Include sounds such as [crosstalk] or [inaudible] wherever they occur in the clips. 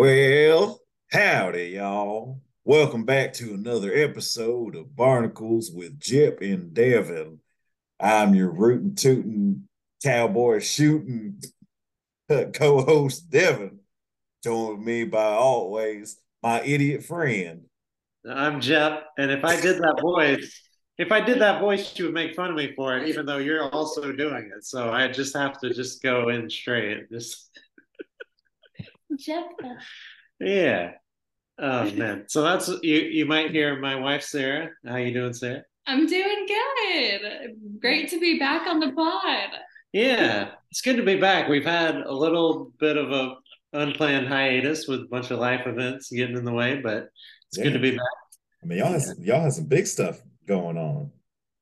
Well, howdy, y'all. Welcome back to another episode of Barnacles with Jep and Devin. I'm your rootin' tootin' cowboy shooting [laughs] co-host Devin. Joined with me by always my idiot friend. I'm Jep, and if I did that voice, if I did that voice, you would make fun of me for it, even though you're also doing it. So I just have to just go in straight. Just Jeff. yeah. Oh man. So that's you. You might hear my wife Sarah. How you doing, Sarah? I'm doing good. Great to be back on the pod. Yeah, it's good to be back. We've had a little bit of a unplanned hiatus with a bunch of life events getting in the way, but it's Yeah. good to be back. I mean, y'all have, y'all have some big stuff going on.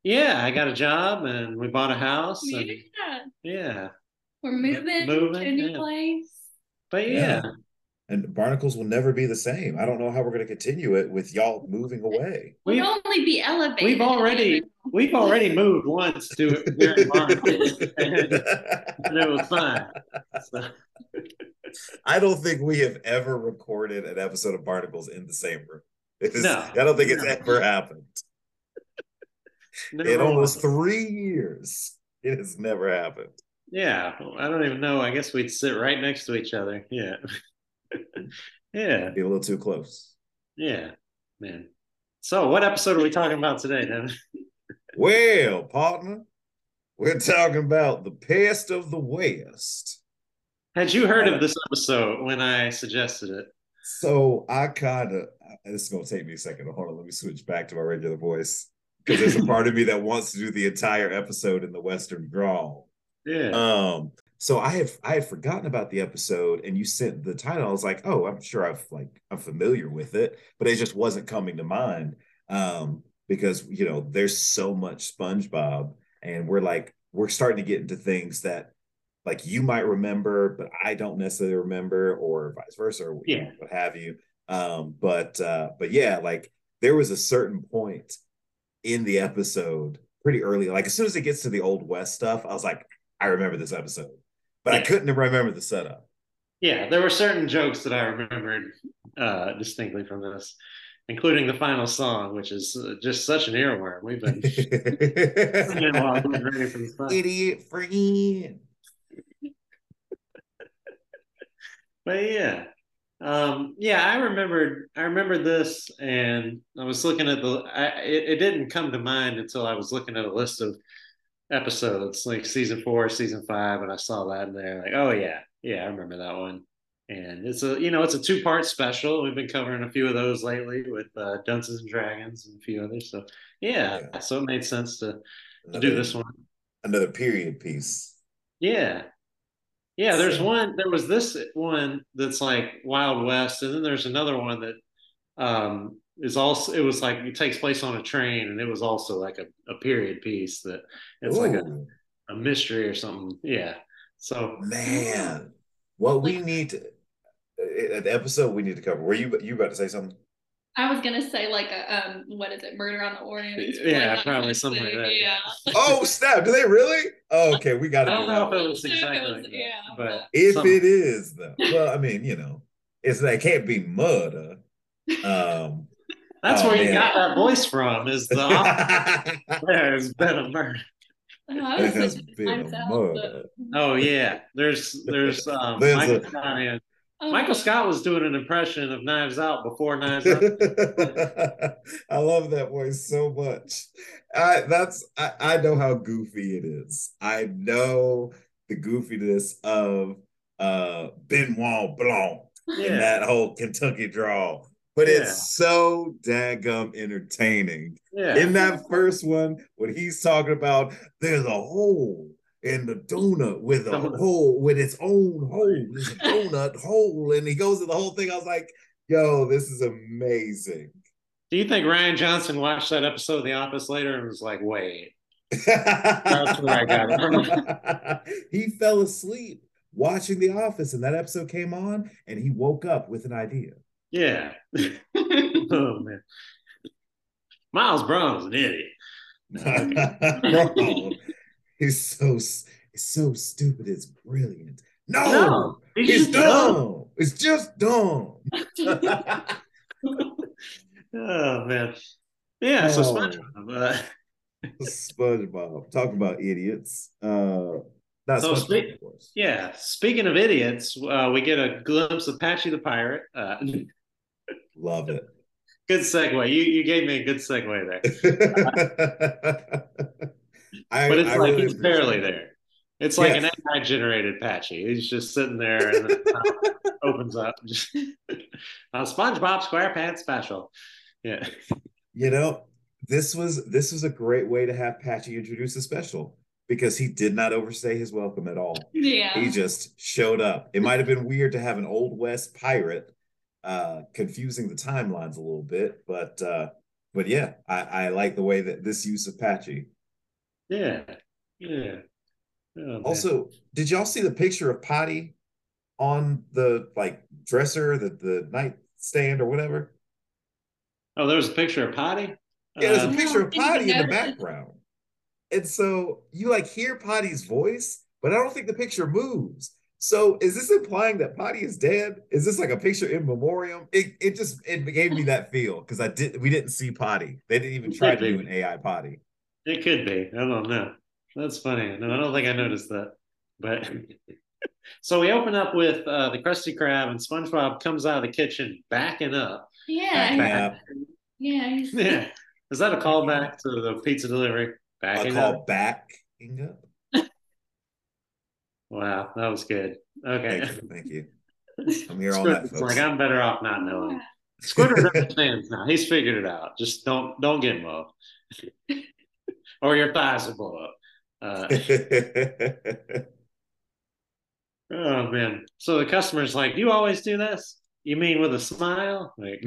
Yeah, I got a job and we bought a house and Yeah. yeah. We're moving, Moving, to a new yeah. place. But Yeah. yeah. And Barnacles will never be the same. I don't know how we're going to continue it with y'all moving away. We've- We'll only be elevated. We've already we've already moved once to here Barnacles, [laughs] and it was fine. So, I don't think we have ever recorded an episode of Barnacles in the same room. It is- No. I don't think it's No. ever happened. never In almost once. three years, it has never happened. Yeah, I don't even know. I guess we'd sit right next to each other. Yeah. [laughs] yeah, Be a little too close. yeah, man. So, what episode are we talking about today, then? [laughs] Well, partner, we're talking about the pest of the West. Had you heard of uh, this episode when I suggested it? So I kind of, uh, this is going to take me a second. Hold on, let me switch back to my regular voice because there's a [laughs] part of me that wants to do the entire episode in the Western drawl. Yeah. Um, so I have I had forgotten about the episode, and you sent the title. I was like, oh, I'm sure I've like I'm familiar with it, but it just wasn't coming to mind. Um, because you know, there's so much SpongeBob, and we're like we're starting to get into things that like you might remember, but I don't necessarily remember, or vice versa, or you know, Yeah. what have you. Um, but uh, but yeah, like there was a certain point in the episode pretty early, like as soon as it gets to the old West stuff, I was like, I remember this episode, but I couldn't remember the setup. yeah, there were certain jokes that I remembered uh, distinctly from this, including the final song, which is uh, just such an earworm. We've been singing while ready for this podcast. Idiot friend. But yeah. Um, yeah, I remembered I remembered this and I was looking at the I, it, it didn't come to mind until I was looking at a list of episodes like season four, season five, and I saw that in there, like, oh yeah, yeah, I remember that one. And it's a you know, it's a two-part special. We've been covering a few of those lately with uh Dungeons and Dragons and a few others. So yeah, Yeah. so it made sense to, to do this one. Another period piece. Yeah. Yeah, there's So- one there was this one that's like Wild West, and then there's another one that um is also it was like it takes place on a train and it was also like a, a period piece that it's like a, a mystery or something. Yeah. So man, what we need to an episode we need to cover. Were you you about to say something? I was gonna say like a um, what is it? Murder on the Orient. Express, Yeah, that probably something like that, Yeah. [laughs] Oh snap! Do they really? Oh, okay, we got I to don't know if it was If it exactly was- like yeah, but If some- it is though, well, I mean, you know, it's it can't be murder. [laughs] Um, that's oh, where you got that voice from is the [laughs] opposite. there's been a murder. Oh, I It was has thinking been a murder. Oh yeah. There's there's [laughs] um Michael a- Scott in oh, Michael Scott was doing an impression of Knives Out before Knives Out. [laughs] I love that voice so much. I that's I, I know how goofy it is. I know the goofiness of uh Benoit Blanc in Yeah. that whole Kentucky drawl. But Yeah. it's so daggum entertaining. Yeah. In that first one, when he's talking about there's a hole in the donut with a Donut. hole with its own hole. [laughs] There's a donut hole, and he goes to the whole thing. I was like, yo, this is amazing. Do you think Rian Johnson watched that episode of The Office later and was like, wait, That's where I got it [laughs] he fell asleep watching The Office, and that episode came on, and he woke up with an idea. Yeah. [laughs] oh man. Miles Brown's an idiot. Bro, [laughs] he's so he's so stupid. It's brilliant. No, No, it's just dumb. It's just dumb. [laughs] Oh man. Yeah, so Oh. SpongeBob. Uh, SpongeBob. Talk about idiots. Uh, So SpongeBob, speak- of course. yeah, speaking of idiots, uh, we get a glimpse of Patchy the pirate. Uh, Love it. good segue. You you gave me a good segue there. [laughs] I, But it's I like really he's barely it. there. It's like Yes. an AI generated Patchy. He's just sitting there and it [laughs] opens up. [laughs] Just, uh, SpongeBob SquarePants special. Yeah. You know, this was this was a great way to have Patchy introduce a special because he did not overstay his welcome at all. yeah. He just showed up. It might have been weird to have an old west pirate uh confusing the timelines a little bit, but uh but yeah, I, I like the way that this use of Patchy. Yeah. Yeah. Oh. Also, did y'all see the picture of Potty on the like dresser, the the nightstand or whatever? oh, there was a picture of Potty. Yeah, there's a Uh, picture of I don't think I Potty in the background. And so you like hear Potty's voice, but I don't think the picture moves. So is this implying that Potty is dead? Is this like a picture in memoriam? It it just it gave me that feel because I did we didn't see Potty. They didn't even try to do an AI Potty. It could be. I don't know. That's funny. No, I don't think I noticed that. But [laughs] so we open up with uh, the Krusty Krab, and SpongeBob comes out of the kitchen backing up. yeah. Yeah, Yeah. Yeah. Is that a callback to the pizza delivery? I Backing call up. backing up. Wow, that was good. Okay. Thank you. Thank you. [laughs] I'm here all night, Squidward's folks. like I'm better off not knowing. Squidward understands now. He's figured it out. Just don't don't get involved, [laughs] or your thighs will blow up. Uh, [laughs] Oh man. So the customer's like, You always do this? You mean with a smile? Like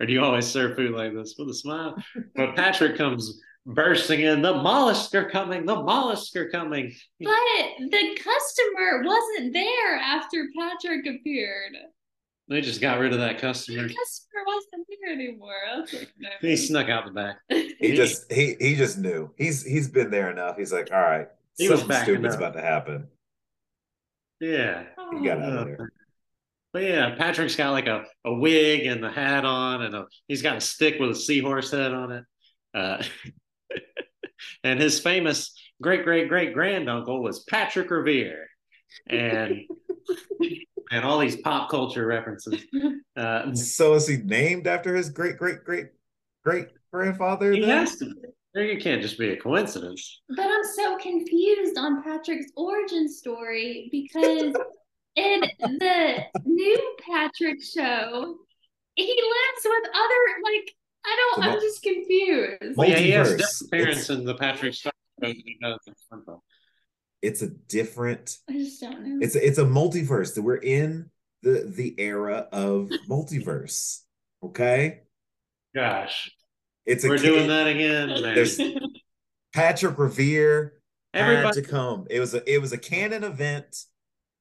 or do you always serve food like this with a smile? But Patrick comes bursting in, the mollusks are coming, the mollusks are coming. But the customer wasn't there after Patrick appeared. They just got rid of that customer. The customer. customer wasn't there anymore. I was like, no. He snuck out the back. [laughs] he just he he just knew. He's he's been there enough. He's like, all right, He was something backing stupid's up. about to happen. Yeah. He got out of there. But yeah, Patrick's got like a, a wig and the hat on, and a, he's got a stick with a seahorse head on it. Uh, [laughs] and his famous great great great granduncle was Patrick Revere, and [laughs] and all these pop culture references. Uh, So is he named after his great great great great grandfather? he then? has to. It can't just be a coincidence. But I'm so confused on Patrick's origin story because in the new Patrick show, he lives with other like I don't. The I'm just confused. Mul- yeah, he has different parents It's- in the Patrick Star. than he does in Seinfeld. It's a different. I just don't know. It's it's a multiverse. That we're in the the era of multiverse. Okay, Gosh, it's a we're kid- doing that again. [laughs] Man. There's- Patrick Revere had Everybody to come. It was a it was a canon event,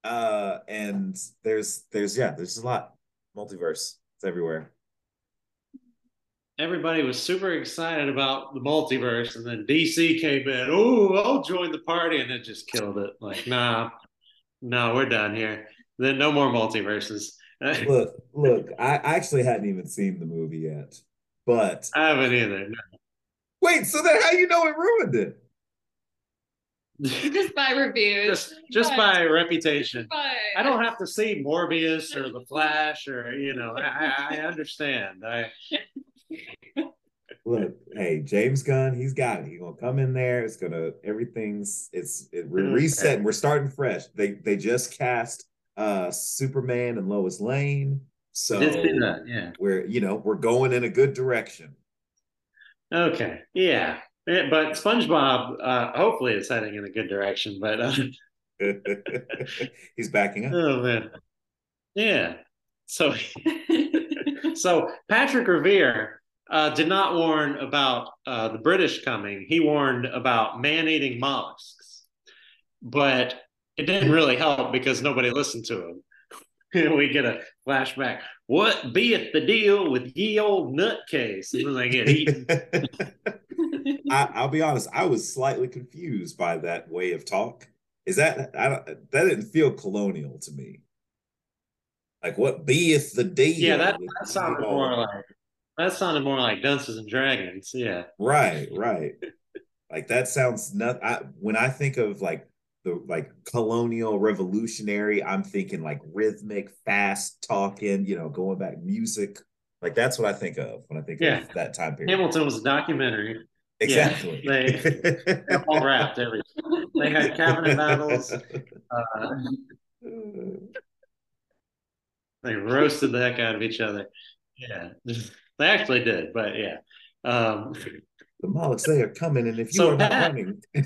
uh, and there's there's yeah there's a lot multiverse. It's everywhere. Everybody was super excited about the multiverse, and then DC came in. Oh, I'll join the party, and it just killed it. Like, nah, no, we're done here. Then no more multiverses. [laughs] Look, look, I actually hadn't even seen the movie yet, but I haven't either. wait, so then how you know it ruined it? Just by reviews. just just by reputation. By- I don't have to see Morbius or The Flash or you know. I, I, I understand. I Look, hey, James Gunn, he's got it. He's gonna come in there. It's gonna everything's it's it, we're Okay. resetting. We're starting fresh. They they just cast uh Superman and Lois Lane, so that. Yeah. we're you know we're going in a good direction. Okay. Yeah. But SpongeBob, uh, hopefully, is heading in a good direction. But uh, [laughs] he's backing up. oh man, yeah. So [laughs] so Patrick Revere uh, did not warn about uh, the British coming. He warned about man-eating mollusks, but it didn't really help because nobody listened to him. [laughs] we get a flashback. What beeth the deal with ye old nutcase? And then they get eaten. [laughs] I, I'll be honest, I was slightly confused by that way of talk, Is that I don't, that didn't feel colonial to me? Like what beeth the deal? Yeah, that, that sounded more like that sounded more like Dunces and Dragons. Yeah. Right, right. [laughs] like that sounds not. I, when I think of like the like colonial revolutionary, I'm thinking like rhythmic, fast talking. You know, going back music. Like that's what I think of when I think yeah. of that time period. Hamilton was a documentary. Exactly. Yeah, [laughs] they, they all wrapped everything. They had cabinet battles. Uh, [laughs] they roasted the heck out of each other. Yeah, they actually did, but yeah. Um, the mollusks, they are coming, and if you so are not running. [laughs]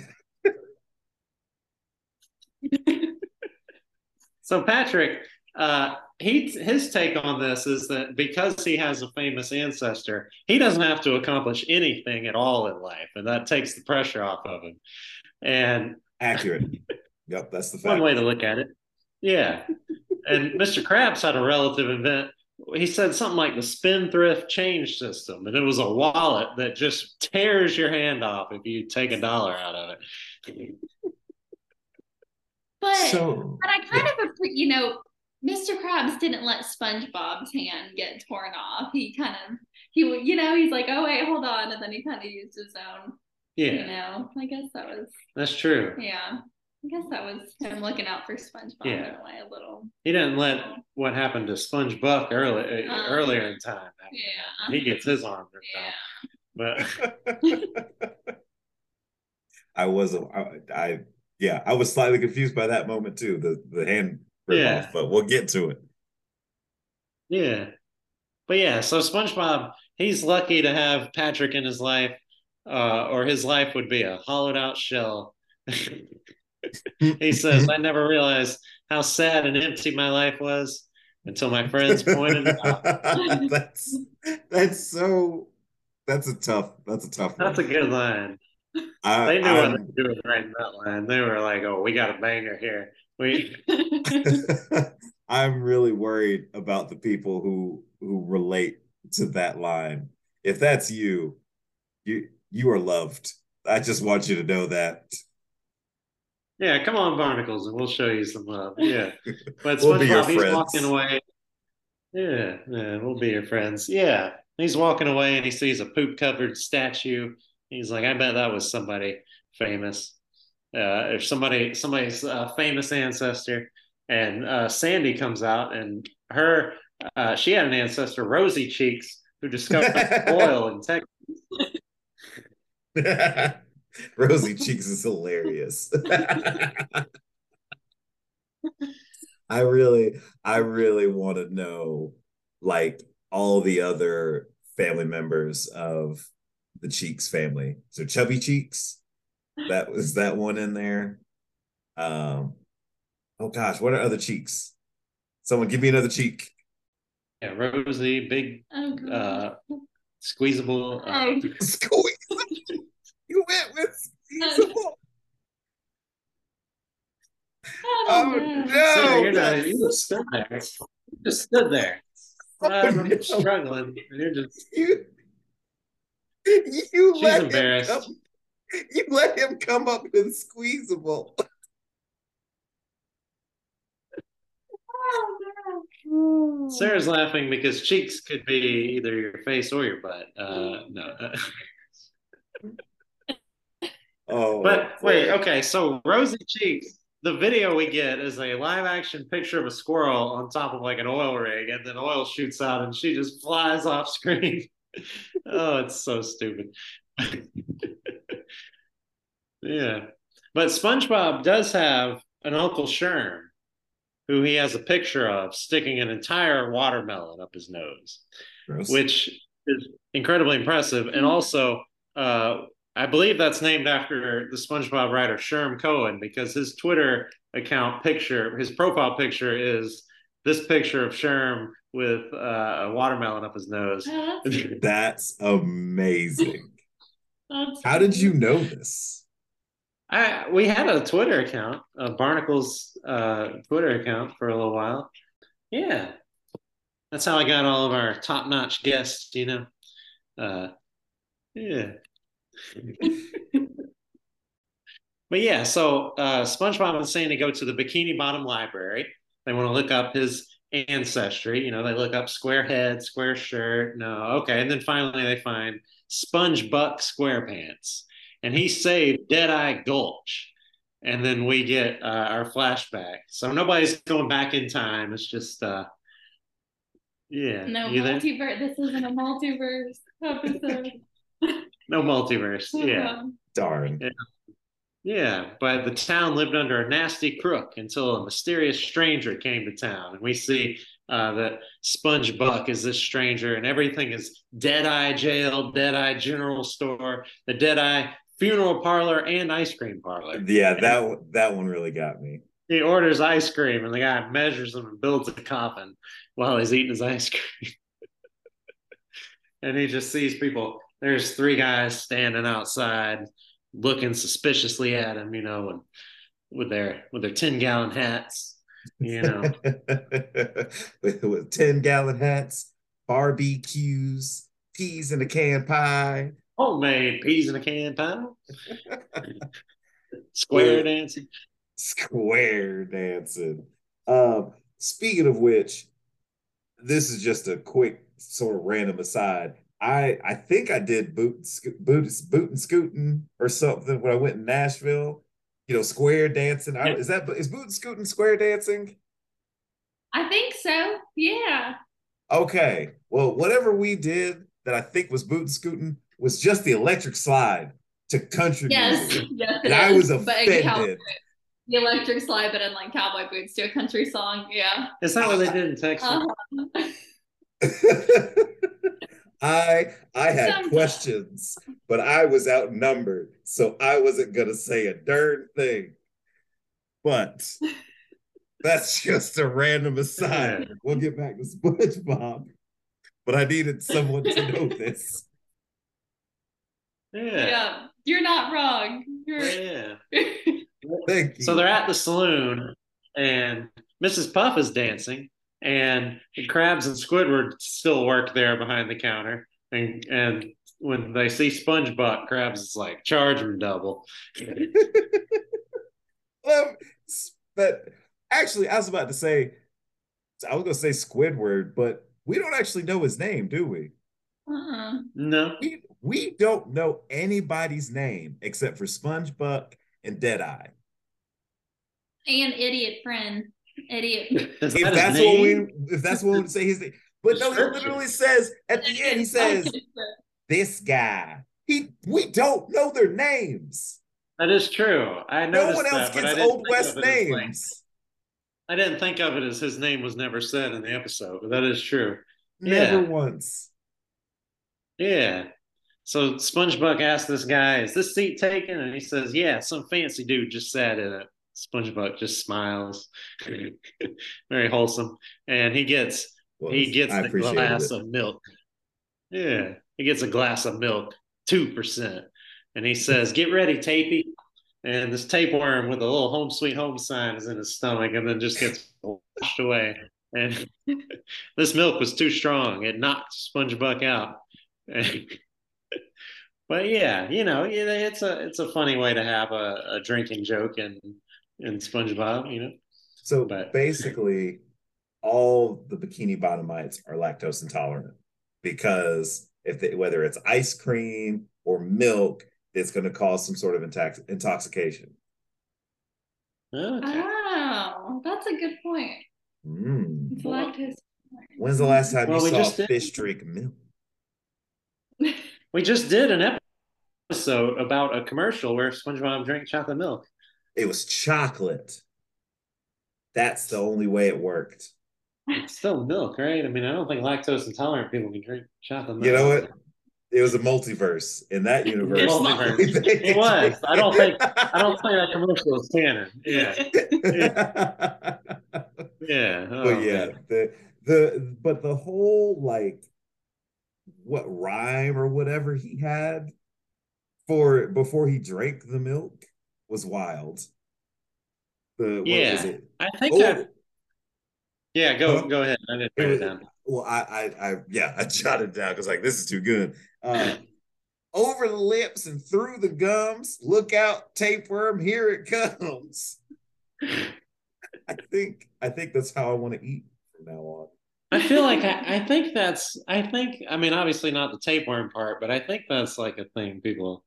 so Patrick, uh, he his take on this is that because he has a famous ancestor, he doesn't have to accomplish anything at all in life, and that takes the pressure off of him. And accurate. [laughs] yep, that's the fact. one way to look at it. Yeah, and Mr. Krabs had a relative event. He said something like the spendthrift change system, and it was a wallet that just tears your hand off if you take a dollar out of it. But so, but I kind yeah. of you know Mr. Krabs didn't let SpongeBob's hand get torn off. He kind of he you know he's like oh wait hold on and then he kind of used his own. Yeah. You know I guess that was. That's true. Yeah. I guess that was him looking out for SpongeBob yeah. in a way, a little. He didn't let what happened to SpongeBob early, um, earlier in time. Yeah. He gets his arm ripped yeah. off. But [laughs] I was, I, I, yeah, I was slightly confused by that moment too. The the hand rip yeah. off, but we'll get to it. Yeah, but yeah, so SpongeBob, he's lucky to have Patrick in his life, uh, or his life would be a hollowed out shell. [laughs] he says, I never realized how sad and empty my life was until my friends pointed it out. [laughs] that's that's so that's a tough that's a tough that's one. a good line. I, they knew I, what they were writing that line. They were like, "Oh, we got a banger here." We. [laughs] I'm really worried about the people who who relate to that line. If that's you, you you are loved. I just want you to know that. Yeah, come on, Barnacles, and we'll show you some love. [laughs] Yeah, but we'll SpongeBob, he's friends. walking away. Yeah, yeah, we'll be your friends. Yeah, he's walking away and he sees a poop covered statue. He's like, I bet that was somebody famous. Uh, if somebody, somebody's uh, famous ancestor, and uh, Sandy comes out, and her, uh, she had an ancestor, Rosy Cheeks, who discovered [laughs] oil in Texas. [laughs] [laughs] Rosy Cheeks is hilarious. [laughs] I really, I really want to know like all the other family members of the Cheeks family. So Chubby Cheeks, that was that one in there. Um, oh gosh, what are other cheeks? Someone give me another cheek. Yeah, Rosy, big, oh, uh, squeezable. Uh, [laughs] Squeeze. You went with [laughs] feasible. Oh, oh no! no you're not, you just stood there. You just stood there. Oh, I'm no. struggling. You're just you. You She's let embarrassed. Him come, you let him come up with squeezable. Oh, Sarah's laughing because cheeks could be either your face or your butt. Uh, no. [laughs] Oh, but wait, okay. So Rosy Cheeks, the video we get is a live action picture of a squirrel on top of like an oil rig, and then oil shoots out and she just flies off screen. [laughs] oh, it's so stupid. [laughs] yeah. But SpongeBob does have an Uncle Sherm who he has a picture of sticking an entire watermelon up his nose, Gross. which is incredibly impressive. And also, uh, I believe that's named after the SpongeBob writer Sherm Cohen because his Twitter account picture, his profile picture is this picture of Sherm with uh, a watermelon up his nose. Oh, that's, [laughs] that's amazing. That's How did you know this? I we had a Twitter account, a Barnacles uh, Twitter account for a little while. Yeah, that's how I got all of our top notch guests. You know, uh, yeah. But yeah, so uh, SpongeBob is saying to go to the Bikini Bottom Library. They want to look up his ancestry. You know, they look up square head, square shirt. No, okay. And then finally they find SpongeBuck SquarePants. And he saved Deadeye Gulch. And then we get uh, our flashback. So nobody's going back in time. It's just, uh, yeah. No multiverse. This isn't a multiverse episode. [laughs] no multiverse. Yeah. Darn. Yeah. Yeah, but the town lived under a nasty crook until a mysterious stranger came to town. And we see uh, that SpongeBuck is this stranger, and everything is Deadeye Jail, Deadeye General Store, the Deadeye Funeral Parlor, and Ice Cream Parlor. Yeah, that that one really got me. He orders ice cream, and the guy measures him and builds a coffin while he's eating his ice cream. [laughs] and he just sees people. There's three guys standing outside looking suspiciously at him, you know, and with their with their 10 gallon hats, you know. with, [laughs] with 10 gallon hats, barbecues, peas in a can pie. Homemade peas in a can pie. [laughs] Square dancing. Square dancing. Um, speaking of which, this is just a quick sort of random aside. I I think I did boot boot boot and scooting or something when I went in Nashville. You know, square dancing. I, is that is boot and scooting square dancing? I think so. Yeah. Okay. Well, whatever we did that I think was boot and scooting was just the electric slide to country yes, music. [laughs] Yes, and I was offended. The electric slide, but in like cowboy boots to a country song. Yeah. It's not what they did in [laughs] Texas? Uh-huh. [laughs] I I had questions, but I was outnumbered, so I wasn't gonna say a darn thing. But [laughs] that's just a random aside. We'll get back to SpongeBob, but I needed someone to know [laughs] this. Yeah. yeah, you're not wrong. You're... Yeah. [laughs] Thank you. So they're at the saloon, and Mrs. Puff is dancing, and Krabs and Squidward still work there behind the counter. And and when they see SpongeBob, Krabs, is like, charge him double. [laughs] well, but actually, I was about to say, I was going to say Squidward, but we don't actually know his name, do we? Uh-uh. No. We, we don't know anybody's name except for SpongeBob and Deadeye. And Idiot Friend. Idiot. if that's what we if that's what we say his name. But no, he literally says at the end, he says, This guy. He we don't know their names. That is true. I know. no one else that, gets Old West names. I didn't think of it as his name was never said in the episode, but that is true. Never yeah. once. Yeah. So SpongeBob asked this guy, "Is this seat taken?" And he says, "Yeah, some fancy dude just sat in it." SpongeBob just smiles, [laughs] very wholesome, and he gets well, he gets a glass it. of milk. Yeah, he gets a glass of milk, two percent, and he says, "Get ready, Tapey." And this tapeworm with a little "Home Sweet Home" sign is in his stomach, and then just gets washed away. And [laughs] this milk was too strong; it knocked SpongeBob out. [laughs] but yeah, you know, it's a it's a funny way to have a, a drinking joke in in SpongeBob, you know. So but, basically, all the bikini bottomites are lactose intolerant because if they, whether it's ice cream or milk, it's going to cause some sort of intox- intoxication. Okay. Oh, that's a good point. Mm. It's lactose. When's the last time well, you saw fish drink milk? [laughs] we just did an episode about a commercial where SpongeBob drank chocolate milk. It was chocolate. That's the only way it worked. It's still milk, right? I mean, I don't think lactose intolerant people can drink chocolate milk. You know what? It was a multiverse. In that universe, multiverse. [laughs] it was. I don't think. I don't think that commercial is canon. [laughs] Yeah. Yeah. yeah. Oh, but yeah, man. the the but the whole like what rhyme or whatever he had for before he drank the milk was wild. The yeah, I think oh, that. Yeah, go uh, go ahead. I didn't write it, it down. Well, I, I, I, yeah, I [laughs] jotted down because like this is too good. Uh, [laughs] over the lips and through the gums. Look out, tapeworm, here it comes. [laughs] I think I think that's how I want to eat from now on. I feel like I, I think that's I think I mean obviously not the tapeworm part, but I think that's like a thing people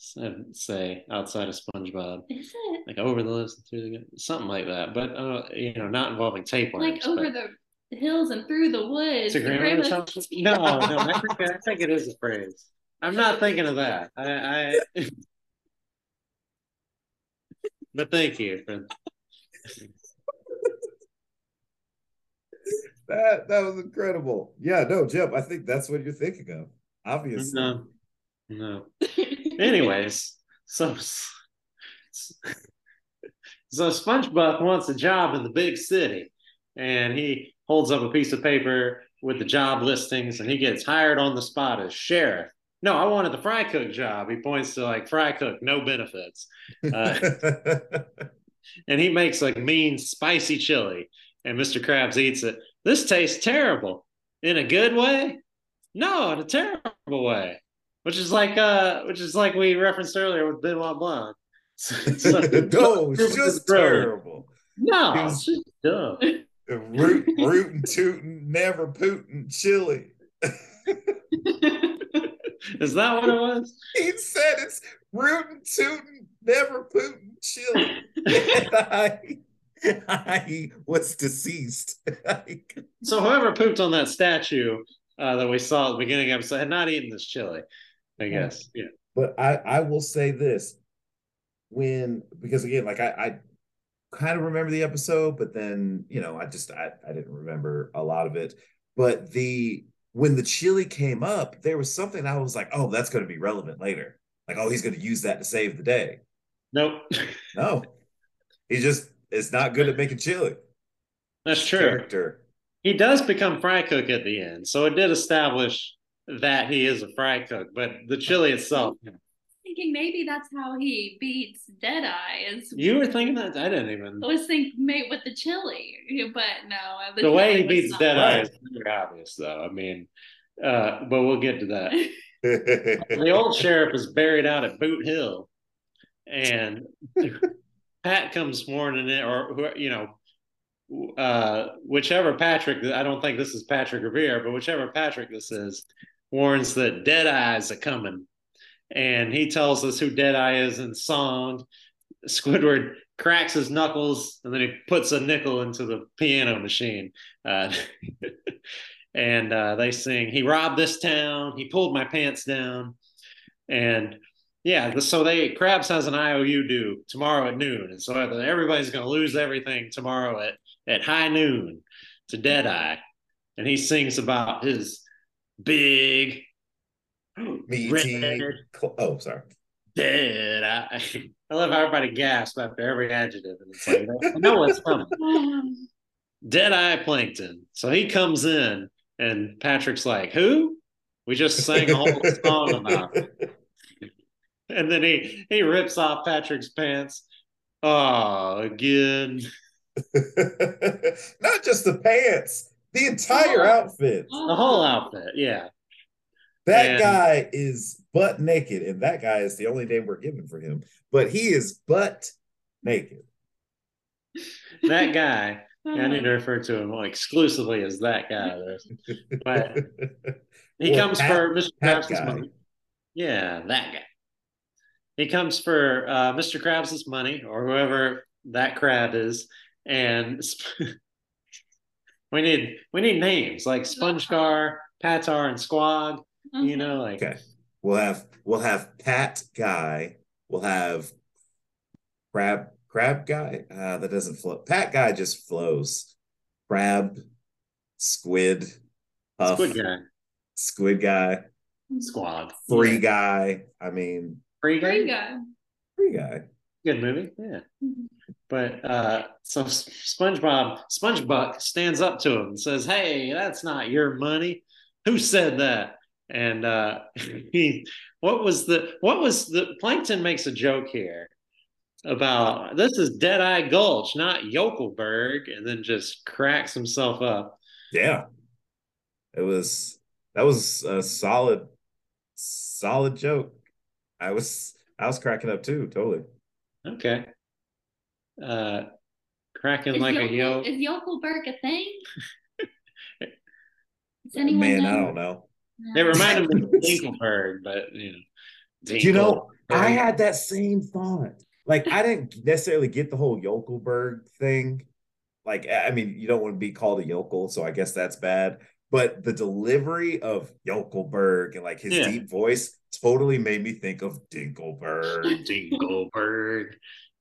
say outside of SpongeBob. Is it Like over the lips and through the something like that. But uh, you know, not involving tapeworms. like over but- the hills and through the woods? to the grandmother's grandma's- house? No, no, I think, I think it is a phrase. I'm not thinking of that. I, I [laughs] but thank you for That that was incredible. Yeah, no, Jim, I think that's what you're thinking of. Obviously. no, no. [laughs] Anyways, so so SpongeBob wants a job in the big city, and he holds up a piece of paper with the job listings, and he gets hired on the spot as sheriff. No, I wanted the fry cook job. He points to like fry cook, no benefits, uh, [laughs] and he makes like mean spicy chili, and Mr. Krabs eats it. This tastes terrible. In a good way? No, in a terrible way. Which is like uh which is like we referenced earlier with Benoit Blanc. [laughs] So- so- [laughs] no, [laughs] it's just terrible. No, it's just dumb. Root, rootin' tootin', never pootin' chili. Is that what it was? He said it's rootin' tootin', never pootin' chili. I was deceased. So whoever pooped on that statue uh, that we saw at the beginning of the episode had not eaten this chili, I guess. Yeah. but I, I will say this when because again, like I, I kind of remember the episode, but then you know, I just I, I didn't remember a lot of it. But the when the chili came up, there was something I was like, oh, that's going to be relevant later. Like, oh, he's going to use that to save the day. Nope. [laughs] No, he just is not good at making chili. That's true. Character. He does become fry cook at the end, so it did establish that he is a fry cook. But the chili itself, thinking maybe that's how he beats Deadeye. Is you were thinking that I didn't even. I was thinking mate with the chili, but no. The way he beats Deadeye Right. is very obvious, though. I mean, uh, but we'll get to that. the [laughs] the old sheriff is buried out at Boot Hill, and [laughs] Pat comes warning it, or who- you know, uh, whichever Patrick. I don't think this is Patrick Revere, but whichever Patrick this is, warns that Deadeye's are coming, and he tells us who Deadeye is in song. Squidward cracks his knuckles, and then he puts a nickel into the piano machine. Uh, [laughs] and uh, they sing, He robbed this town, he pulled my pants down. And yeah, so they Krabs has an IOU due tomorrow at noon. And so everybody's going to lose everything tomorrow at, at high noon to Deadeye. And he sings about his big, meaty. red Oh, sorry. Deadeye. [laughs] I love how everybody gasps after every adjective. And it's like, I know what's coming. Um, Deadeye Plankton. So he comes in, and Patrick's like, "Who? We just sang a whole [laughs] song about." It. And then he he rips off Patrick's pants. Oh, again. [laughs] Not just the pants, the entire Oh. outfit. The whole outfit, yeah. That And- guy is butt naked, and that guy is the only name we're given for him. But he is butt naked. That guy. I need to [laughs] refer to him exclusively as that guy. But [laughs] he Well, comes Pat- for Mr. Pat Krabs' money. Yeah, that guy. He comes for uh, Mr. Krabs' money or whoever that crab is, and [laughs] sp- we need we need names like SpongeGar, Patar, and Squog. You mm-hmm. know, like okay. We'll have we'll have Pat guy. We'll have crab crab guy. Uh, that doesn't flow. Pat guy just flows. Crab, squid, puff, Squid Guy, squid guy, mm-hmm. Squog, free Yeah. guy. I mean, free Free guy, guy. free guy. good movie, yeah. Mm-hmm. But uh, so SpongeBob, SpongeBuck stands up to him and says, "Hey, that's not your money. Who said that?" And uh, [laughs] he, what was the, what was the? Plankton makes a joke here about this is Deadeye Gulch, not Yokelberg, and then just cracks himself up. Yeah. It was that was a solid solid joke. I was I was cracking up too, totally. Okay. Uh, cracking Is like Yokel, a yo. is Yokelberg a thing? [laughs] Does anyone Man, know? I don't know. They reminded me of [laughs] Dinkleberg, but you know. You know, I had that same thought. Like, I didn't necessarily get the whole Yokelberg thing. Like, I mean, you don't want to be called a yokel, so I guess that's bad. But the delivery of Yokelberg and like his Yeah. deep voice totally made me think of Dinkleberg. [laughs] Dinkleberg.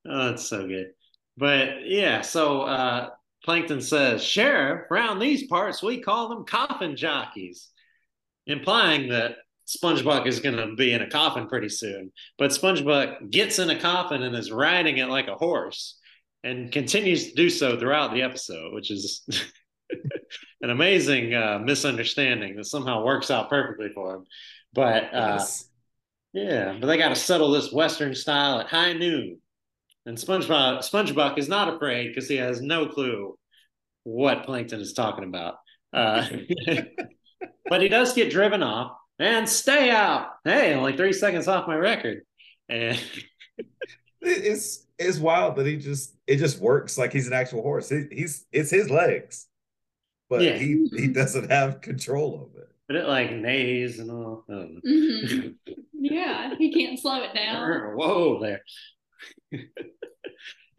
Oh, that's so good. But yeah, so uh Plankton says, Sheriff, around these parts we call them coffin jockeys, implying that SpongeBob is going to be in a coffin pretty soon. But SpongeBob gets in a coffin and is riding it like a horse and continues to do so throughout the episode, which is [laughs] an amazing uh, misunderstanding that somehow works out perfectly for him. But uh, Yes. yeah, but they got to settle this Western style at high noon. And SpongeBob SpongeBob is not afraid because he has no clue what Plankton is talking about. Uh, [laughs] but he does get driven off and stay out. Hey, only three seconds off my record. And [laughs] it's it's wild that he just it just works like he's an actual horse. He, he's it's his legs, but Yeah. he he [laughs] doesn't have control of it. but it like neighs and all. I don't know. Mhm. Yeah, he can't slow it down. Whoa there.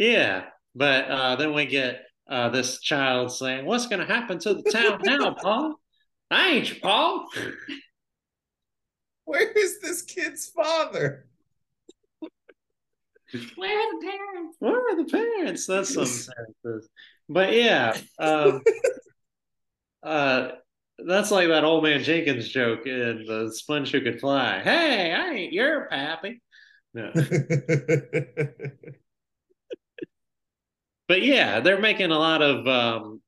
Yeah, but uh, then we get uh, this child saying, "What's going to happen to the town [laughs] now, Paul? I ain't your Paul." [laughs] Where is this kid's father? Where are the parents? Where are the parents? That's some [laughs] sentences. But yeah, um, uh, that's like that old man Jenkins joke in the Sponge Who Could Fly. Hey, I ain't your pappy. No. But yeah, they're making a lot of um,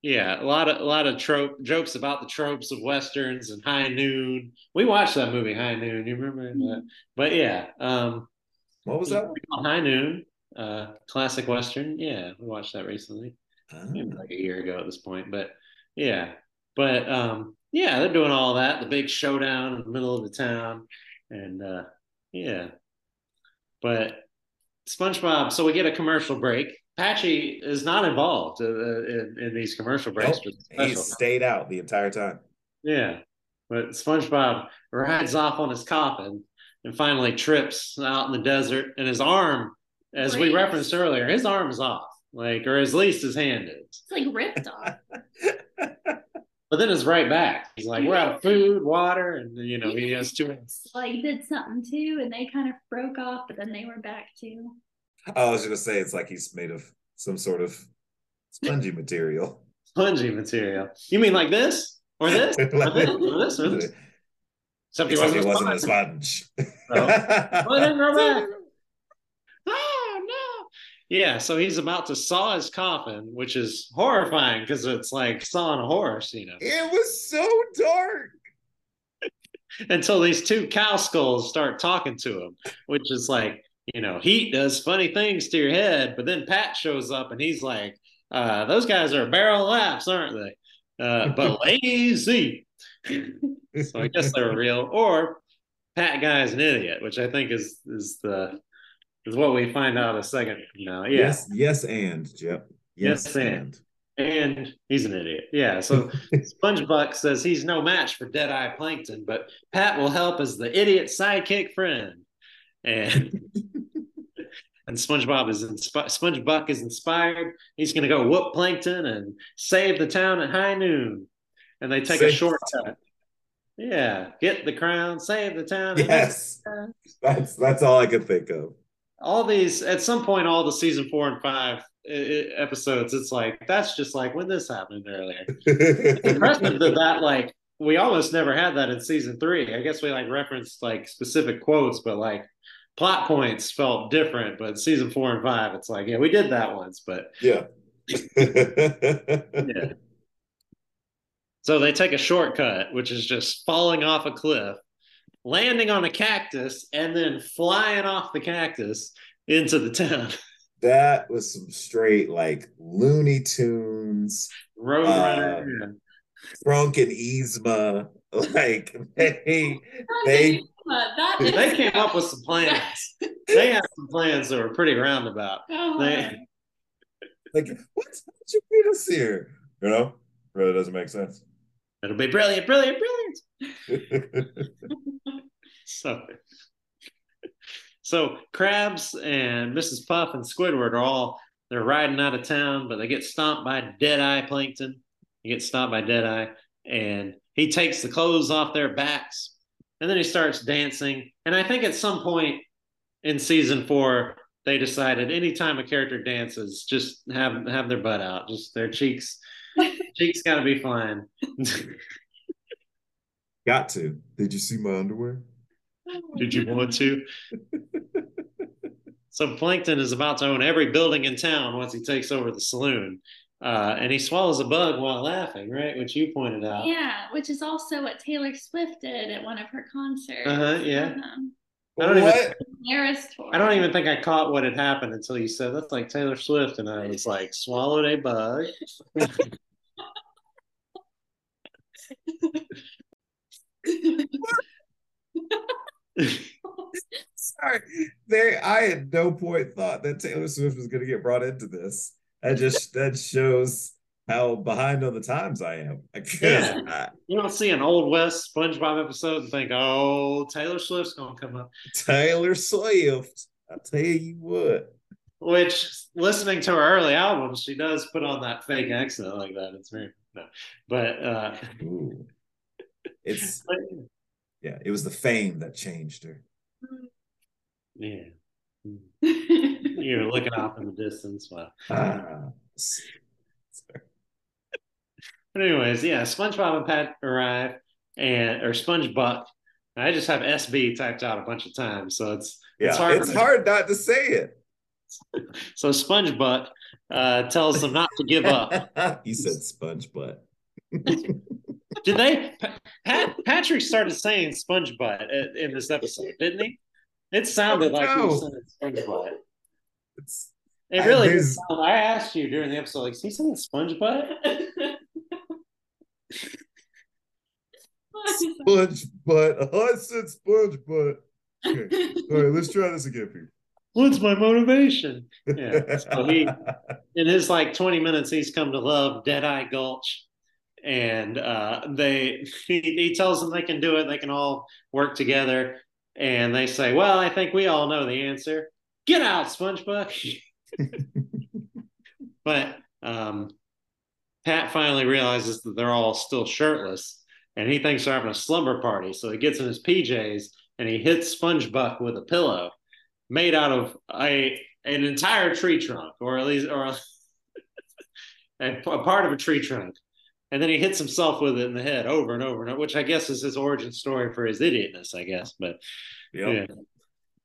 yeah, a lot of a lot of trope jokes about the tropes of westerns and High Noon. We watched that movie High Noon. You remember that? But yeah, um, what was that? High Noon, uh, classic western. Yeah, we watched that recently, Ah. maybe like a year ago at this point. But yeah, but um, yeah, they're doing all that. The big showdown in the middle of the town, and uh, yeah, but SpongeBob. So we get a commercial break. Patchy is not involved uh, in, in these commercial breaks. Nope. for the He special. stayed out the entire time. Yeah. But SpongeBob rides off on his coffin and finally trips out in the desert, and his arm, as we referenced earlier, his arm is off, like, or at least his hand is. It's like ripped off. [laughs] But then it's right back. He's like, we're out of food, water, and you know, he has two. Like did something too, and they kind of broke off, but then they were back too. I was gonna say it's like he's made of some sort of spongy material. Spongy material. You mean like this? Or this? [laughs] Or this? Or this? Except he wasn't, wasn't a sponge. sponge. Well, it didn't grow back. oh, [laughs] oh ah, no yeah so he's about to saw his coffin which is horrifying because it's like sawing a horse you know It was so dark. [laughs] until these two cow skulls start talking to him which is like you know heat does funny things to your head but then pat shows up and he's like uh, those guys are a barrel of laughs aren't they uh, [laughs] but lazy so i guess they're real or pat guy is an idiot which i think is is the is what we find out a second now yeah Yes, yes, and Jep. Yes, Yes, and. and he's an idiot. Yeah. So [laughs] SpongeBob says he's no match for Deadeye Plankton, but Pat will help as the idiot sidekick friend. And [laughs] and SpongeBob is inspi- SpongeBuck is inspired. He's going to go whoop Plankton and save the town at high noon. And they take a shortcut. Yeah, get the crown, save the town. Yes, that's that's all I could think of. all these at some point all the season four and five episodes it's like that's just like when this happened earlier [laughs] impressive that that like we almost never had that in season three i guess we like referenced like specific quotes but like plot points felt different but season four and five it's like yeah we did that once but yeah. [laughs] yeah. So they take a shortcut which is just falling off a cliff landing on a cactus and then flying off the cactus into the town. [laughs] That was some straight like Looney Tunes, roadrunner Uh, Kronk and Yzma [laughs] Like they Not they the- that is- They came up with some [laughs] plans. They had some plans that were pretty roundabout. Oh, They- like what? How'd you beat us here? You know, really doesn't make sense. It'll be brilliant, brilliant, brilliant. [laughs] So, so Krabs and Mrs. Puff and Squidward are all they're riding out of town, but they get stomped by Deadeye Plankton. They get stomped by Deadeye, and he takes the clothes off their backs, and then he starts dancing. And I think at some point in season four, they decided anytime a character dances, just have have their butt out, just their cheeks, [laughs] cheeks got to be flying. [laughs] Got to. Did you see my underwear? Did you want to? [laughs] so Plankton is about to own every building in town once he takes over the saloon. Uh, and he swallows a bug while laughing, right? Which you pointed out. Yeah, which is also what Taylor Swift did at one of her concerts. Uh-huh, yeah. Um, I don't even- what? Eras tour. I don't even think I caught what had happened until you said that's like Taylor Swift, and I was like, swallowed a bug. [laughs] Sorry. There I at no point thought that Taylor Swift was gonna get brought into this. That just that shows how behind on the times I am. Yeah. I- You don't see an old West SpongeBob episode and think, oh, Taylor Swift's gonna come up. Taylor Swift, I'll tell you what. Which, listening to her early albums, she does put on that fake accent like that. It's very no, but uh, Ooh. It's [laughs] yeah, it was the fame that changed her. yeah, [laughs] you're looking off in the distance. Wow. [laughs] Ah. But anyways, yeah, SpongeBob and Pat arrive, and or SpongeBuck. I just have SB typed out a bunch of times, so it's Yeah, It's hard it's hard not to say it. [laughs] so SpongeBuck uh, tells them not to give up. [laughs] he said sponge butt. Did they? Pat Patrick started saying sponge butt in- this episode, didn't he? It sounded Oh, like he was saying. It's It really did there's- I asked you during the episode, like, is he saying sponge butt? [laughs] sponge butt. I said sponge butt. Okay. All right, let's try this again, people. What's my motivation? Yeah. So he, [laughs] in his like 20 minutes, he's come to love Deadeye Gulch. And uh, they, [laughs] he, he tells them they can do it. They can all work together. And they say, "Well, I think we all know the answer. Get out, SpongeBob." [laughs] but um, Pat finally realizes that they're all still shirtless, and he thinks they're having a slumber party. So he gets in his PJs and he hits SpongeBob with a pillow made out of a an entire tree trunk, or at least or [laughs] a, a part of a tree trunk. And then he hits himself with it in the head over and over and over, which I guess is his origin story for his idiotness, I guess. But Yep, yeah.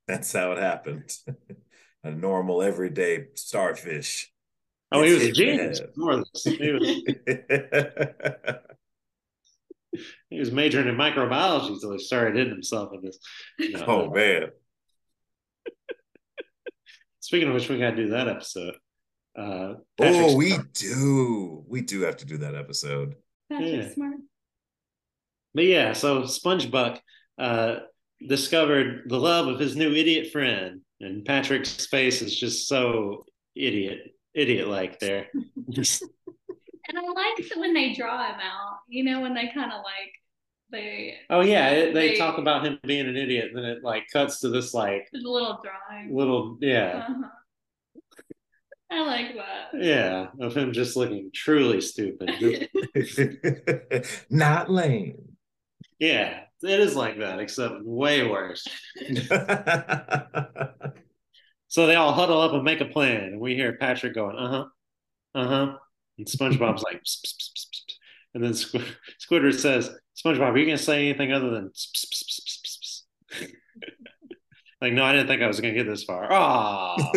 [laughs] that's how it happened. [laughs] a normal, everyday starfish. Oh, he was a genius. head. More than this. He was, [laughs] he was majoring in microbiology until he started hitting himself with this. you know. oh man. Speaking of which, we got to do that episode. Uh, Patrick Oh, we Star- do. We do have to do that episode. Patrick Yeah. Smart. But yeah, so SpongeBuck uh, discovered the love of his new idiot friend, and Patrick's face is just so idiot, idiot like there. [laughs] And I like that when they draw him out, you know, when they kind of like they oh yeah, they They- talk about him being an idiot, and then it like cuts to this like little drawing. little yeah, Uh-huh. I like that. yeah, of him just looking truly stupid. [laughs] [laughs] Not lame. yeah, it is like that, except way worse. [laughs] So they all huddle up and make a plan, and we hear Patrick going, "Uh huh, uh huh," and SpongeBob's like, "Psst, psst, psst, psst, psst." and then Squid- Squidward says, "SpongeBob, are you gonna say anything other than?" psst, psst, psst, psst, psst, psst?" [laughs] like, no, I didn't think I was gonna get this far. Ah, [laughs]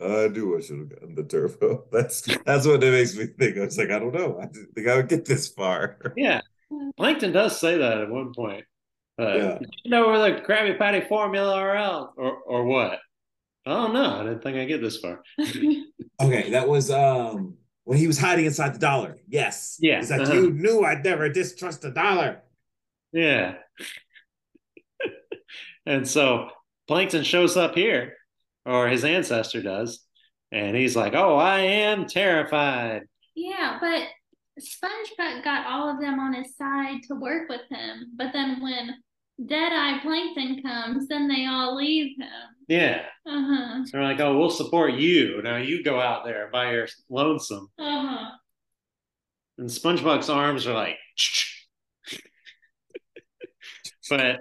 I knew I should have gotten the turbo. That's that's what it makes me think. I was like, I don't know. I didn't think I would get this far. yeah. Plankton does say that at one point. Uh, Yeah. You know where the Krabby Patty formula are out, or or what? Oh no, I didn't think I would get this far. [laughs] Okay, that was um when he was hiding inside the dollar. Yes. Yeah, He's like, uh-huh. you knew I'd never distrust a dollar. Yeah. [laughs] and so Plankton shows up here, or his ancestor does, and he's like, "Oh, I am terrified." Yeah, but SpongeBob got all of them on his side to work with him. But then when Deadeye Plankton comes, then they all leave him. Yeah. Uh huh. They're like, "Oh, we'll support you. Now you go out there by your lonesome." Uh huh. And SpongeBob's arms are like, [laughs] but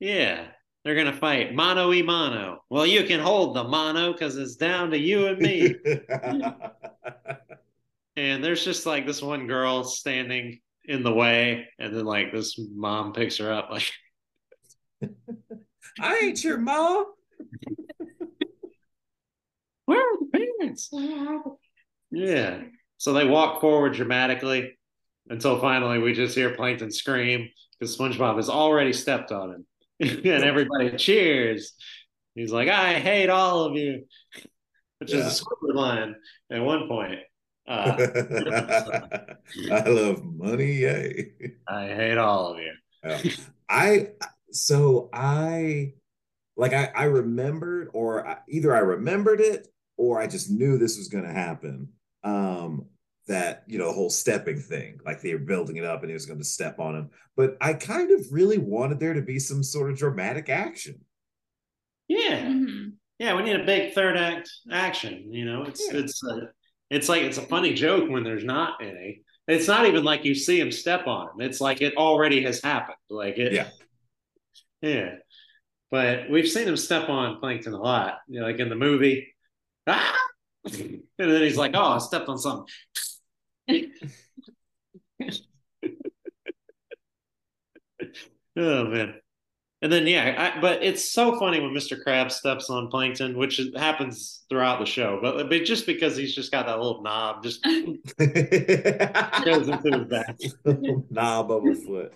yeah, they're gonna fight mano y mano. Well, you can hold the mano because it's down to you and me. [laughs] and there's just like this one girl standing in the way, and then like this mom picks her up, like, I ain't your mom. [laughs] "Where are the parents?" Yeah. So they walk forward dramatically until finally we just hear Plankton scream because SpongeBob has already stepped on him. [laughs] and everybody cheers. He's like, I hate all of you, which Yeah. is a Squidward line at one point. Uh, [laughs] I love money, yay. I hate all of you. Yeah. [laughs] I so I like I I remembered or I, either I remembered it or I just knew this was going to happen. Um that you know the whole stepping thing like they were building it up and he was going to step on him but I kind of really wanted there to be some sort of dramatic action. Yeah. hmm Yeah, we need a big third act action. You know, it's Yeah. it's uh, it's like it's a funny joke when there's not any. It's not even like you see him step on him. It's like it already has happened. Like it. Yeah. Yeah. But we've seen him step on Plankton a lot. You know, like in the movie. Ah! [laughs] And then he's like, "Oh, I stepped on something." [laughs] oh man. And then yeah, I, but it's so funny when Mr. Krabs steps on Plankton, which happens throughout the show. But, but just because he's just got that little knob, just [laughs] goes into his back. [laughs] knob of a foot.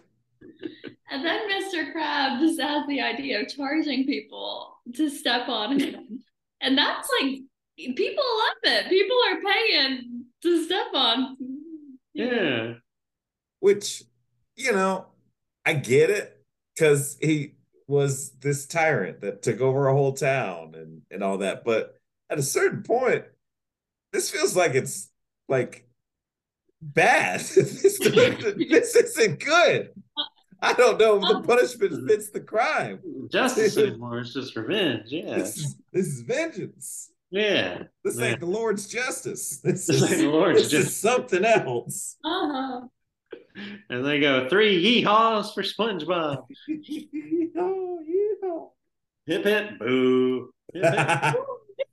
And then Mr. Krabs has the idea of charging people to step on him. And that's like, people love it. People are paying to step on. Yeah. which you know i get it because he was this tyrant that took over a whole town and and all that but at a certain point this feels like it's like bad [laughs] this, [laughs] this isn't good i don't know if the punishment fits the crime Justice [laughs] anymore. It's just revenge. Yeah. this is this is vengeance Yeah. this ain't the lord's justice this This is, ain't the Lord's this justice. is something else Uh-huh. And they go three yeehaws for SpongeBob. [laughs] oh, yeah. Hip hip boo. Hip, hip, [laughs] boo.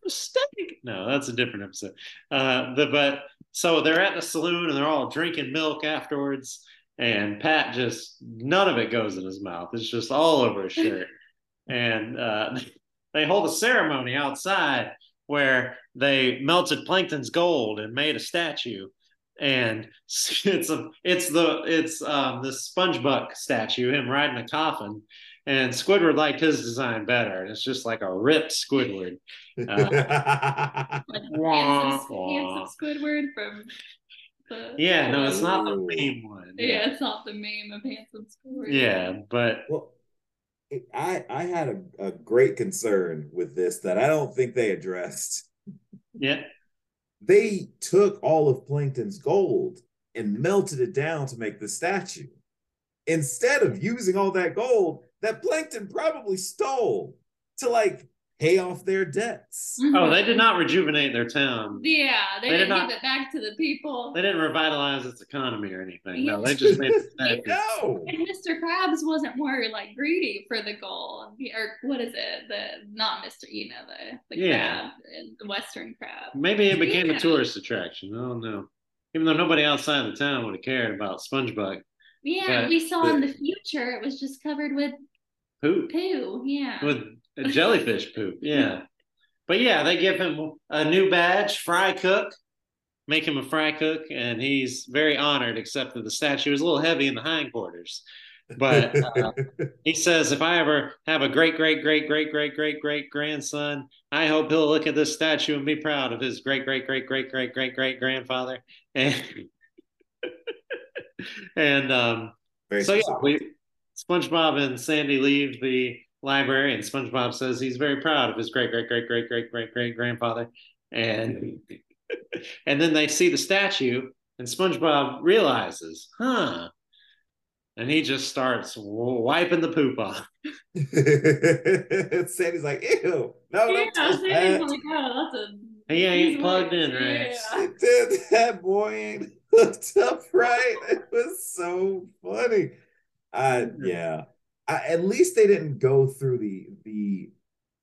Mistake. No, that's a different episode. Uh, the but so they're at the saloon and they're all drinking milk afterwards, and Pat just none of it goes in his mouth. It's just all over his shirt, [laughs] and uh, they hold a ceremony outside where they melted Plankton's gold and made a statue. And [laughs] it's a it's the it's um the SpongeBuck statue, him riding a coffin, and Squidward liked his design better. And it's just like a ripped Squidward. [laughs] Like Wah, handsome, wah. handsome Squidward from the. Yeah, no, it's not the Ooh. meme one. Yeah, it's not the meme of handsome Squidward. Yeah, but well, I I had a, a great concern with this that I don't think they addressed. yeah, They took all of Plankton's gold and melted it down to make the statue. Instead of using all that gold that Plankton probably stole to like pay off their debts. Oh, they did mm-hmm. not rejuvenate their town. Yeah, they, They did didn't give it back to the people. They didn't revitalize its economy or anything. No, they just made the [laughs] statue. no. And Mr. Krabs wasn't more like greedy for the gold, or what is it? The not Mr. You know the the Yeah. crab, the Western crab. Maybe it became Yeah. a tourist attraction. I don't know. Even though nobody outside the town would have cared about SpongeBob Yeah, But we saw in the- the future it was just covered with poo. poo. Yeah. with a jellyfish poop. Yeah. But yeah, they give him a new badge, fry cook, make him a fry cook, and he's very honored, except that the statue is a little heavy in the hindquarters. But uh, he says, if I ever have a great, great, great, great, great, great, great grandson, I hope he'll look at this statue and be proud of his great, great, great, great, great, great, great grandfather. And and um, so yeah, we SpongeBob and Sandy leave the library, and SpongeBob says he's very proud of his great, great, great, great, great, great, great grandfather, and [laughs] and then they see the statue, and SpongeBob realizes, huh, and he just starts wiping the poop off. [laughs] [laughs] Sandy's like, ew, no, Yeah, don't touch Sandy's that. like, oh, that's a. He ain't he's plugged like, in, right? Yeah. Dude, that boy ain't hooked up right. It was so funny. Uh, yeah. I, at least they didn't go through the the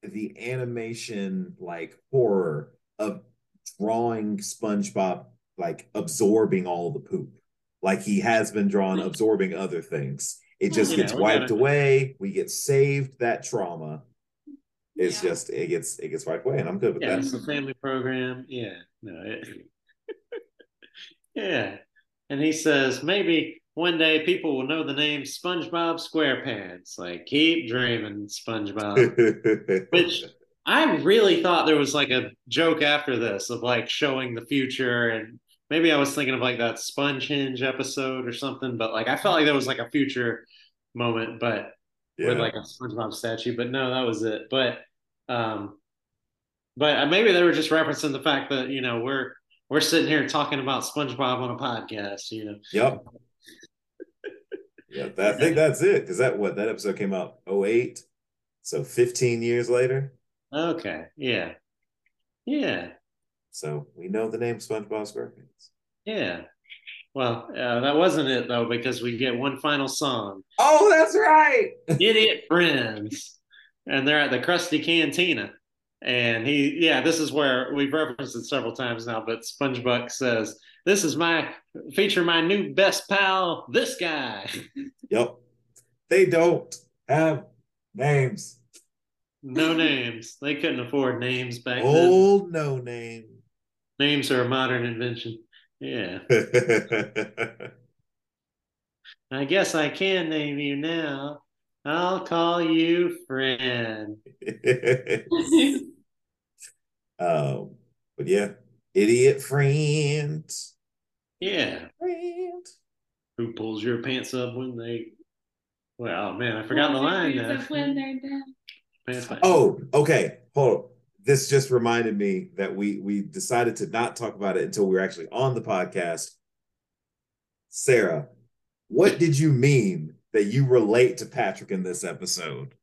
the animation like horror of drawing SpongeBob like absorbing all the poop, like he has been drawn hmm. absorbing other things. It hmm. just Yeah, gets we wiped gotta- away. We get saved that trauma. It's Yeah. just it gets it gets wiped away, and I'm good with Yeah, that. it's a family program. Yeah, no, it, [laughs] yeah. And he says maybe one day people will know the name SpongeBob SquarePants. Like, keep dreaming, SpongeBob. [laughs] Which I really thought there was like a joke after this of like showing the future, and maybe I was thinking of like that SpongeHenge episode or something. But like, I felt like there was like a future moment, but yeah. with like a SpongeBob statue. But no, that was it. But um, but maybe they were just referencing the fact that you know we're we're sitting here talking about SpongeBob on a podcast. You know, Yep. Yeah, that, I think that's it. Because that what that episode came out 08. So 15 years later. okay, yeah, yeah, So we know the name SpongeBob SquarePants. yeah. Well, uh, that wasn't it though, because we get one final song, Oh, that's right. [laughs] "Idiot Friends," and they're at the Krusty Cantina. And he, yeah, this is where we've referenced it several times now. But SpongeBob says, "This is my feature, my new best pal, this guy." Yep. They don't have names. No names. They couldn't afford names back then. Old no name. Names are a modern invention. Yeah. [laughs] I guess I can name you now. I'll call you friend. [laughs] um, but yeah, idiot friend. Yeah. Friend. Who pulls your pants up when they well, oh man, I forgot the line now. When they're down. Pants. Oh, okay. Hold on. This just reminded me that we we decided to not talk about it until we were actually on the podcast. Sarah, what did you mean that you relate to Patrick in this episode?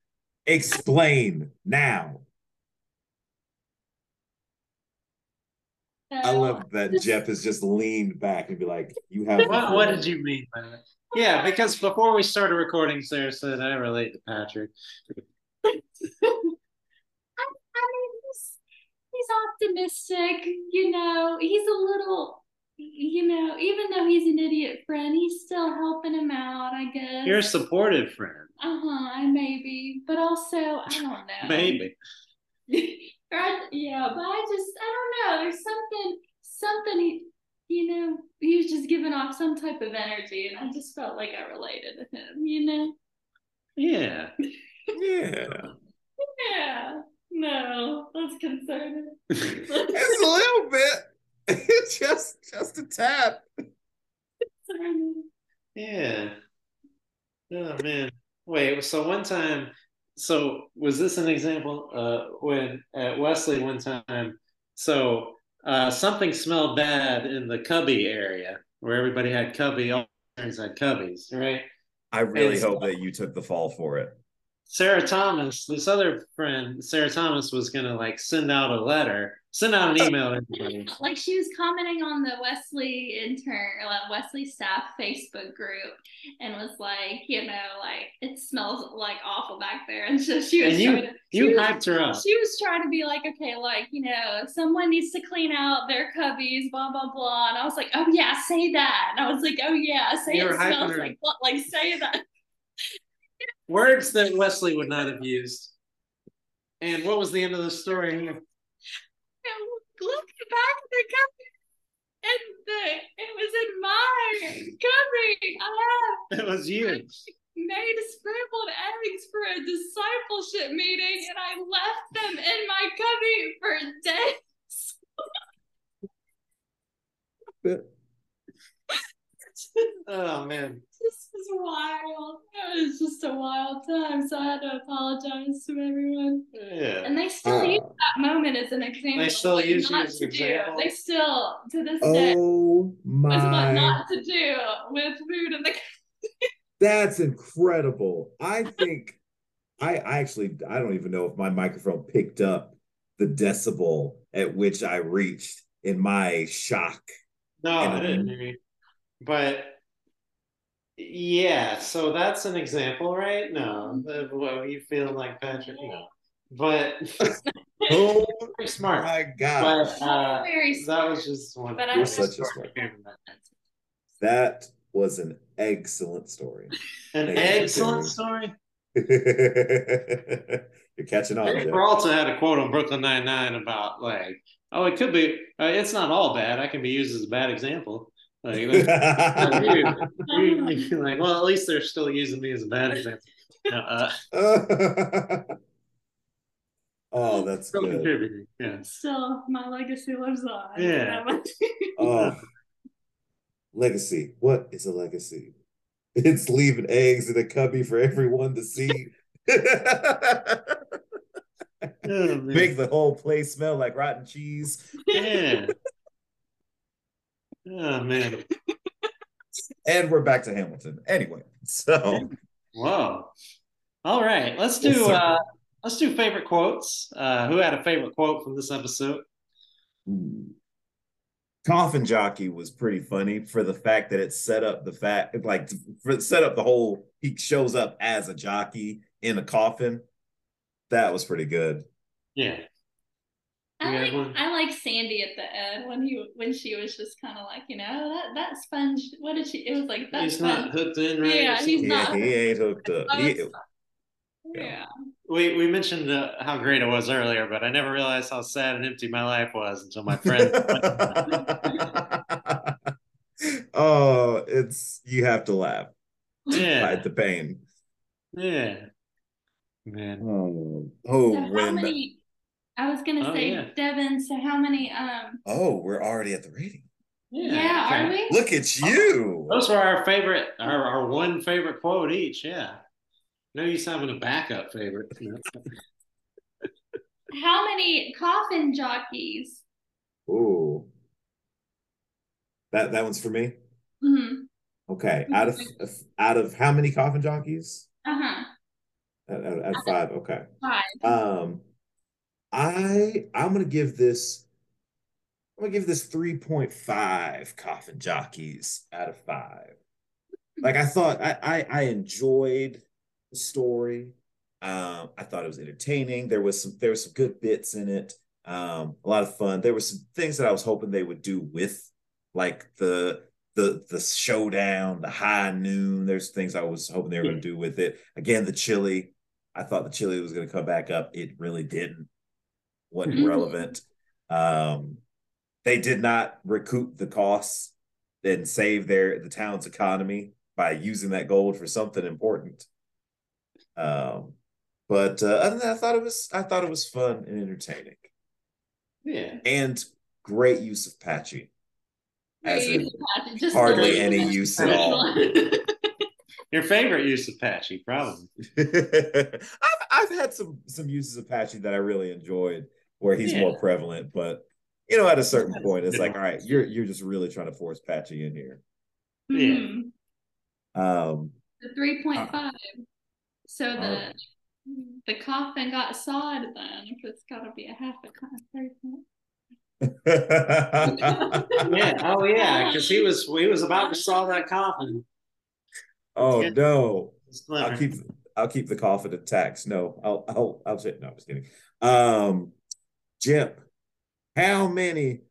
Explain now. I love that Jep has just leaned back and be like, "You have." What, what did you mean by that? Yeah, because before we started recording, Sarah said I relate to Patrick. I, I mean, he's, he's optimistic, you know. He's a little, you know, even though he's an idiot friend, he's still helping him out, I guess. You're a supportive friend. uh huh, maybe, but also, I don't know. [laughs] Maybe. [laughs] Or I- yeah, but I just, I don't know. There's something, something, he, you know, he was just giving off some type of energy, and I just felt like I related to him, you know? Yeah. Yeah, Yeah. No, that's concerning. [laughs] it's a little bit. It's [laughs] just just a tap. Concerning. Yeah. Oh man. Wait, so one time so was this an example uh when at Wesley one time so uh something smelled bad in the cubby area where everybody had cubby all parents had cubbies, right? I really It's- hope that you took the fall for it. Sarah Thomas, this other friend, Sarah Thomas was gonna like send out a letter, send out an email to everybody. Like she was commenting on the Wesley intern, or like Wesley staff Facebook group, and was like, you know, like it smells like awful back there, and so she was And you- trying to, she You was- hyped her up. She was trying to be like, okay, like, you know, someone needs to clean out their cubbies, blah, blah, blah. And I was like, oh, yeah, say that. And I was like, oh, yeah, say You it smells her. like what? Like, say that. Words that Wesley would not have used. And what was the end of the story? And look back at the cubby. And the, it was in my cubby. Ah, It was you. no, a discipleship meeting and I left them in my cubby for days. [laughs] oh man. This is wild. It was just a wild time. So I had to apologize to everyone. Yeah. And they still Uh, use that moment as an example. They still of use you not as to an do. example? They still, to this day, oh is what my not to do with food in the [laughs] That's incredible. I think [laughs] I, I actually I don't even know if my microphone picked up the decibel at which I reached in my shock. No, And, I didn't hear you. But yeah, so that's an example, right? No, the- well, you feel like Patrick, no, but [laughs] Oh very smart. my gosh. But uh, Very that was just one. But I You're was such a story smart- that came from that. That was an excellent story. An Thank you for excellent story. [laughs] You're catching on. Dave Jeff. Peralta had a quote on Brooklyn Nine Nine about like, oh, it could be. Uh, it's not all bad. I can be used as a bad example. Like, [laughs] [laughs] like, well, at least they're still using me as a bad example. Uh, [laughs] oh, that's still good. contributing. Yeah. Still, my legacy lives on. Yeah. Oh, legacy. What is a legacy? It's leaving eggs in a cubby for everyone to see. Oh. Make the whole place smell like rotten cheese. Yeah. Oh man. And we're back to Hamilton. Anyway, so Whoa. All right. Let's do uh let's do favorite quotes. Uh who had a favorite quote from this episode? Coffin Jockey was pretty funny for the fact that it set up the fact like for set up the whole he shows up as a jockey in a coffin. That was pretty good. Yeah. I like one? I like Sandy at the end when he when she was just kind of like you know that that sponge. What did she? It was like that He's sponge. not hooked in right. Yeah, he's? Yeah, not- he ain't hooked up. He- was- yeah. We we mentioned uh, how great it was earlier, but I never realized how sad and empty my life was until my friend. [laughs] oh, it's you have to laugh yeah. at the pain. Yeah. Man. Oh, oh, So how when many? I was gonna Oh, say yeah. Devin. So how many? Um. oh, we're already at the rating. Yeah, okay. are we? Look at you. Those were our favorite, our, our one favorite quote each. Yeah. No use having a backup favorite. you [laughs] know. How many coffin jockeys? Ooh. That that one's for me. hmm Okay. Out of out of how many coffin jockeys? Uh huh. At, at, at five. Okay. Five. Um, I I'm gonna give this. I'm gonna give this 3.5 coffin jockeys out of five. Like I thought, I I, I enjoyed the story. Um, I thought it was entertaining. There was some there was some good bits in it. Um, a lot of fun. There were some things that I was hoping they would do with like the the the showdown, the high noon. There's things I was hoping they were going to do with it. Again, the chili. I thought the chili was going to come back up. It really didn't. Wasn't Mhm. relevant. Um, they did not recoup the costs and save their the town's economy by using that gold for something important. Um, but uh, other than that, I thought it was I thought it was fun and entertaining, Yeah. and great use of Patchy. As Great in, use of Patchy, just hardly any use at all. [laughs] Your favorite use of Patchy, probably. [laughs] I've I've had some some uses of Patchy that I really enjoyed where he's Yeah. more prevalent, but you know, at a certain point, it's like, all right, you're you're just really trying to force Patchy in here. Yeah. Um, The three point five. So the Uh, the coffin got sawed then if it's gotta be a half a coffin. [laughs] Yeah. Oh, yeah. Because he was he was about to saw that coffin. oh Yeah. no, I'll keep I'll keep the coffin intact. No, I'll I'll I'll say no. I'm just kidding. Um, Jim, how many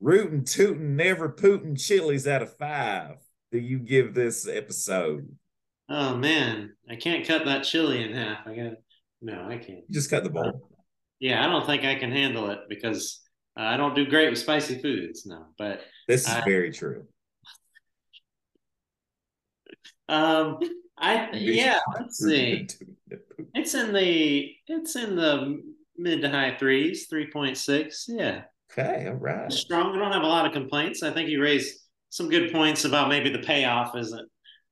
rootin' tootin' never pootin' chilies out of five do you give this episode? Oh man, I can't cut that chili in half. I got no, I can't. You just cut the bowl. Yeah, I don't think I can handle it because uh, I don't do great with spicy foods. No, but This is I- very true. um, I yeah, let's see. It's in the it's in the mid to high threes, three point six. Yeah. Okay, all right. Strong. We don't have a lot of complaints. I think you raised some good points about maybe the payoff isn't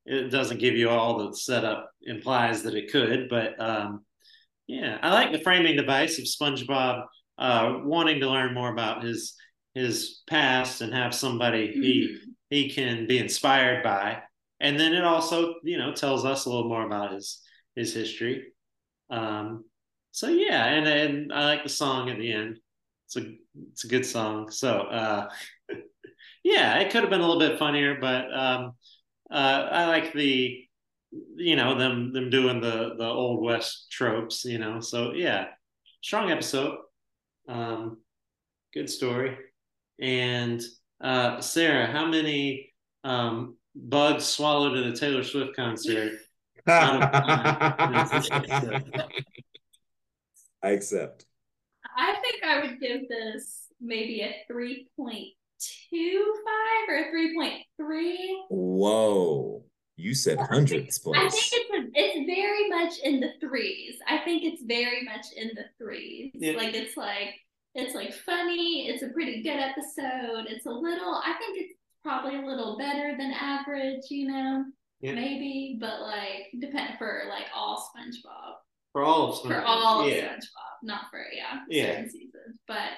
it doesn't give you all the setup implies that it could, but um, yeah, I like the framing device of SpongeBob uh, wanting to learn more about his his past and have somebody he mm-hmm. he can be inspired by, and then it also you know tells us a little more about his his history. Um, so yeah, and and I like the song at the end. It's a it's a good song. So uh, [laughs] yeah, it could have been a little bit funnier, but um, uh, I like the you know them them doing the the old west tropes. You know, so yeah, strong episode. Um, good story. And uh, Sarah, how many um, bugs swallowed at a Taylor Swift concert? [laughs] [laughs] I accept. I think I would give this maybe a 3.25 or a 3.3. Whoa. You said hundreds plus. I think it's a, it's very much in the threes. I think it's very much in the threes. Yeah. Like it's like it's like funny. It's a pretty good episode. It's a little. I think it's probably a little better than average. You know, yeah. maybe, but like depend for like all SpongeBob. For all of SpongeBob. For all yeah. of SpongeBob, not for yeah, yeah. certain seasons, but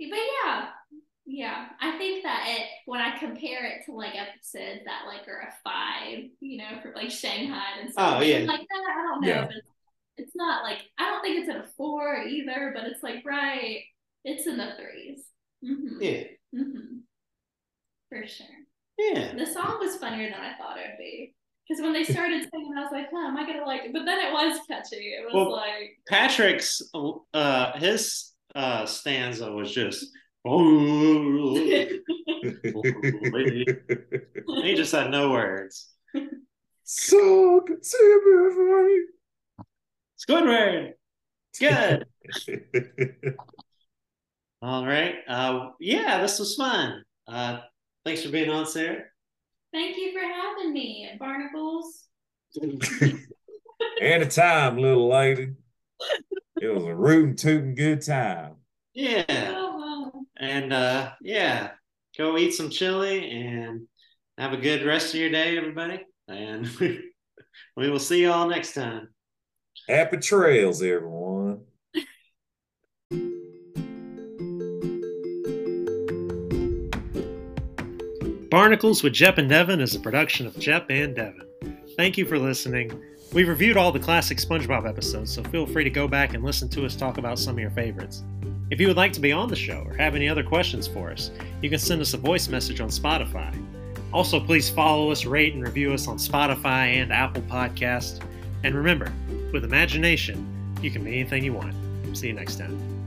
but yeah, yeah, I think that it when I compare it to like episodes that like are a five, you know, for like Shanghaied and stuff oh, yeah. like that. I don't know. Yeah. It's, it's not like I don't think it's at a four either, but it's like right, it's in the 3s mm-hmm. Yeah. Mm-hmm. For sure. Yeah. The song was funnier than I thought it would be. Because when they started singing, I was like, huh, am I gonna like it? But then it was catchy. It was well, like Patrick's uh his uh stanza was just [laughs] he just had no words. So it's good, Squidward. It's Good. [laughs] All right. Uh, yeah, this was fun. Uh, thanks for being on, Sarah. Thank you for having me, Barnacles. [laughs] Anytime, little lady. It was a rootin' tootin' good time. Yeah. Oh, wow. And uh, yeah, go eat some chili and have a good rest of your day, everybody. And [laughs] we will see you all next time. Happy trails, everyone. Barnacles with Jep and Devin is a production of Jep and Devin. Thank you for listening. We've reviewed all the classic SpongeBob episodes, so feel free to go back and listen to us talk about some of your favorites. If you would like to be on the show or have any other questions for us, you can send us a voice message on Spotify. Also, please follow us, rate, and review us on Spotify and Apple Podcasts. And remember, with imagination, you can be anything you want. See you next time.